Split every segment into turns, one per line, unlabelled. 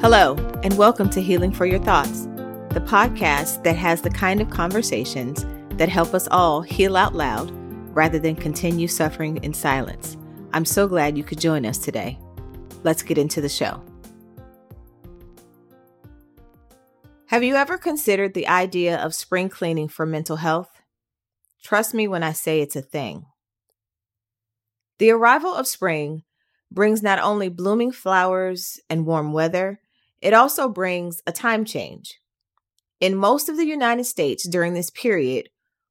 Hello, and welcome to Healing for Your Thoughts, the podcast that has the kind of conversations that help us all heal out loud rather than continue suffering in silence. I'm so glad you could join us today. Let's get into the show. Have you ever considered the idea of spring cleaning for mental health? Trust me when I say it's a thing. The arrival of spring brings not only blooming flowers and warm weather, it also brings a time change. In most of the United States during this period,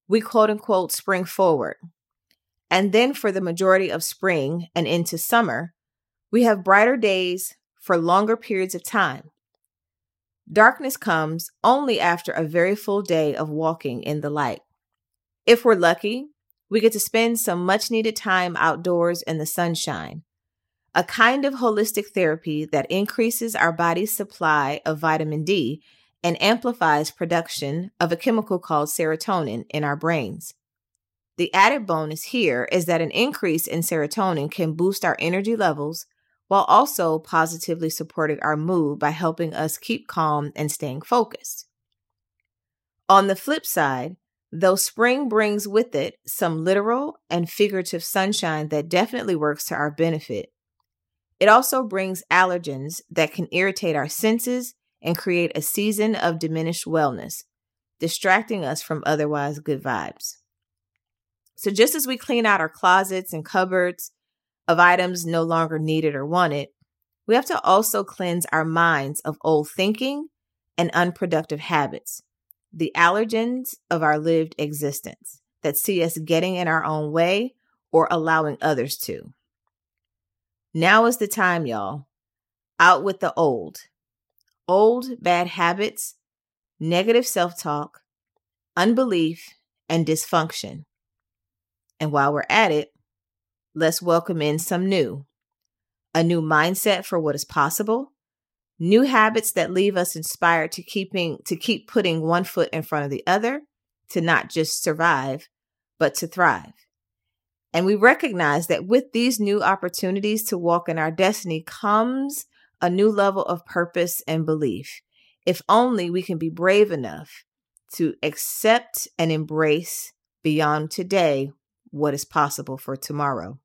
we quote unquote spring forward. And then for the majority of spring and into summer, we have brighter days for longer periods of time. Darkness comes only after a very full day of walking in the light. If we're lucky, we get to spend some much needed time outdoors in the sunshine, a kind of holistic therapy that increases our body's supply of vitamin D and amplifies production of a chemical called serotonin in our brains. The added bonus here is that an increase in serotonin can boost our energy levels while also positively supporting our mood by helping us keep calm and staying focused. On the flip side, though spring brings with it some literal and figurative sunshine that definitely works to our benefit, it also brings allergens that can irritate our senses and create a season of diminished wellness, distracting us from otherwise good vibes. So, just as we clean out our closets and cupboards of items no longer needed or wanted, we have to also cleanse our minds of old thinking and unproductive habits, the allergens of our lived existence that see us getting in our own way or allowing others to. Now is the time, y'all. Out with the old. Old bad habits, negative self talk, unbelief, and dysfunction. And while we're at it, let's welcome in some new. A new mindset for what is possible, new habits that leave us inspired to keeping to keep putting one foot in front of the other, to not just survive, but to thrive. And we recognize that with these new opportunities to walk in our destiny comes a new level of purpose and belief. If only we can be brave enough to accept and embrace beyond today what is possible for tomorrow.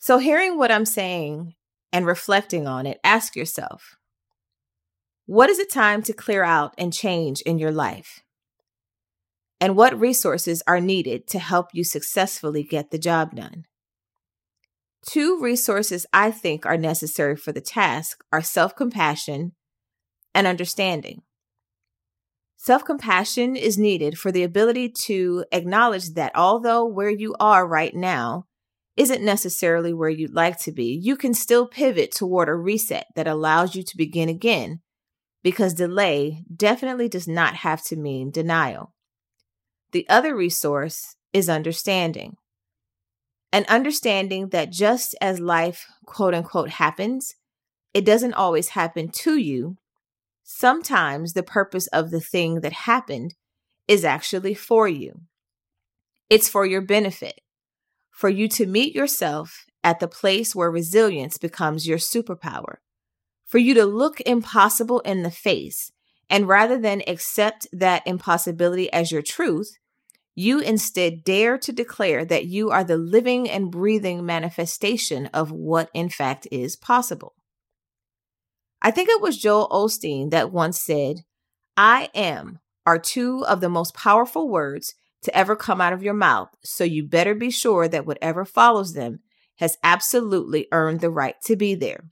So, hearing what I'm saying and reflecting on it, ask yourself what is it time to clear out and change in your life? And what resources are needed to help you successfully get the job done. Two resources I think are necessary for the task are self compassion and understanding. Self compassion is needed for the ability to acknowledge that although where you are right now isn't necessarily where you'd like to be, you can still pivot toward a reset that allows you to begin again because delay definitely does not have to mean denial. The other resource is understanding. An understanding that just as life, quote unquote, happens, it doesn't always happen to you. Sometimes the purpose of the thing that happened is actually for you. It's for your benefit, for you to meet yourself at the place where resilience becomes your superpower, for you to look impossible in the face and rather than accept that impossibility as your truth, you instead dare to declare that you are the living and breathing manifestation of what in fact is possible. I think it was Joel Osteen that once said, I am are two of the most powerful words to ever come out of your mouth, so you better be sure that whatever follows them has absolutely earned the right to be there.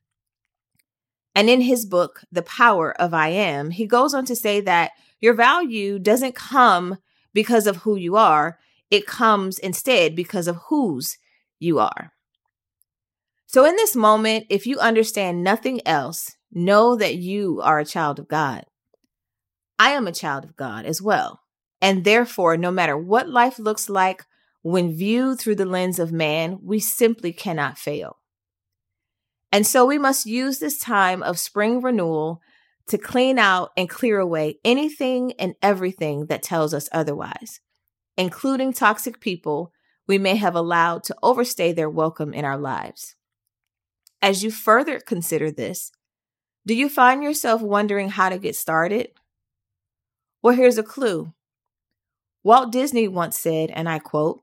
And in his book, The Power of I Am, he goes on to say that your value doesn't come because of who you are, it comes instead because of whose you are. So, in this moment, if you understand nothing else, know that you are a child of God. I am a child of God as well. And therefore, no matter what life looks like when viewed through the lens of man, we simply cannot fail. And so we must use this time of spring renewal to clean out and clear away anything and everything that tells us otherwise, including toxic people we may have allowed to overstay their welcome in our lives. As you further consider this, Do you find yourself wondering how to get started? Well, here's a clue. Walt Disney once said, and I quote,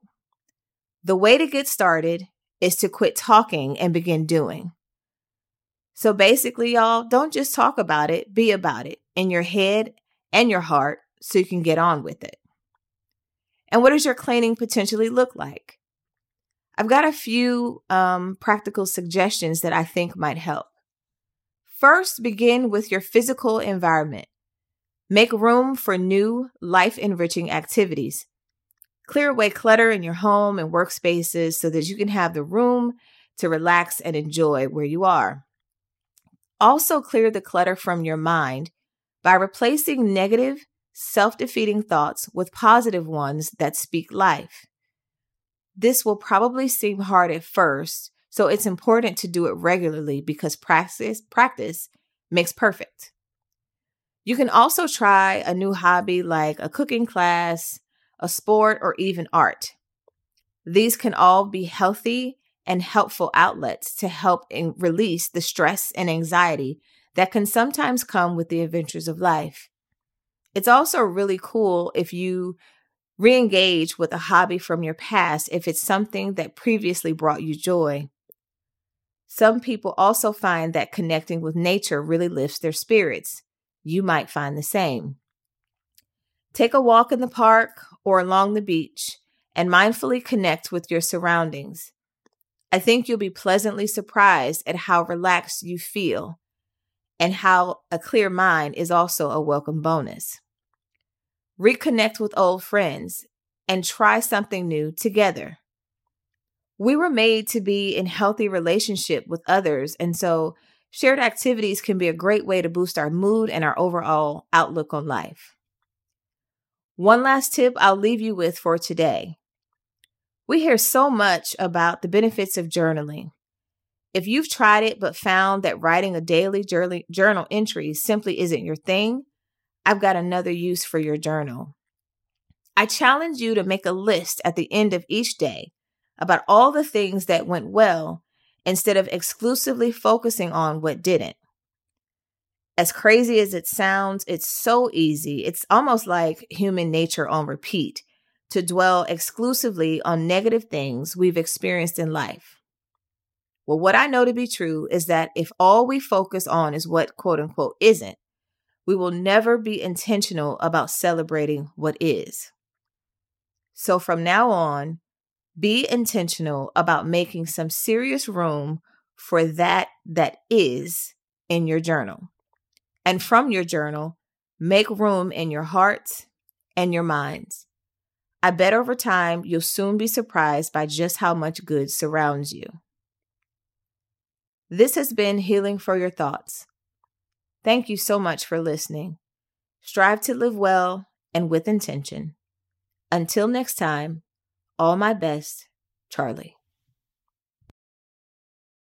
The way to get started is to quit talking and begin doing. So basically, y'all, don't just talk about it, be about it in your head and your heart so you can get on with it. And what does your cleaning potentially look like? I've got a few um, practical suggestions that I think might help. First, begin with your physical environment. Make room for new, life enriching activities. Clear away clutter in your home and workspaces so that you can have the room to relax and enjoy where you are. Also, clear the clutter from your mind by replacing negative, self defeating thoughts with positive ones that speak life. This will probably seem hard at first, so it's important to do it regularly because practice practice makes perfect. You can also try a new hobby like a cooking class, a sport, or even art. These can all be healthy and helpful outlets to help in- release the stress and anxiety that can sometimes come with the adventures of life. It's also really cool if you re engage with a hobby from your past if it's something that previously brought you joy. Some people also find that connecting with nature really lifts their spirits. You might find the same. Take a walk in the park or along the beach and mindfully connect with your surroundings. I think you'll be pleasantly surprised at how relaxed you feel and how a clear mind is also a welcome bonus. Reconnect with old friends and try something new together. We were made to be in healthy relationship with others, and so shared activities can be a great way to boost our mood and our overall outlook on life. One last tip I'll leave you with for today. We hear so much about the benefits of journaling. If you've tried it but found that writing a daily journal entry simply isn't your thing, I've got another use for your journal. I challenge you to make a list at the end of each day about all the things that went well instead of exclusively focusing on what didn't. As crazy as it sounds, it's so easy. It's almost like human nature on repeat to dwell exclusively on negative things we've experienced in life. Well, what I know to be true is that if all we focus on is what quote unquote isn't, we will never be intentional about celebrating what is. So from now on, be intentional about making some serious room for that that is in your journal. And from your journal, make room in your hearts and your minds. I bet over time you'll soon be surprised by just how much good surrounds you. This has been Healing for Your Thoughts. Thank you so much for listening. Strive to live well and with intention. Until next time, all my best, Charlie.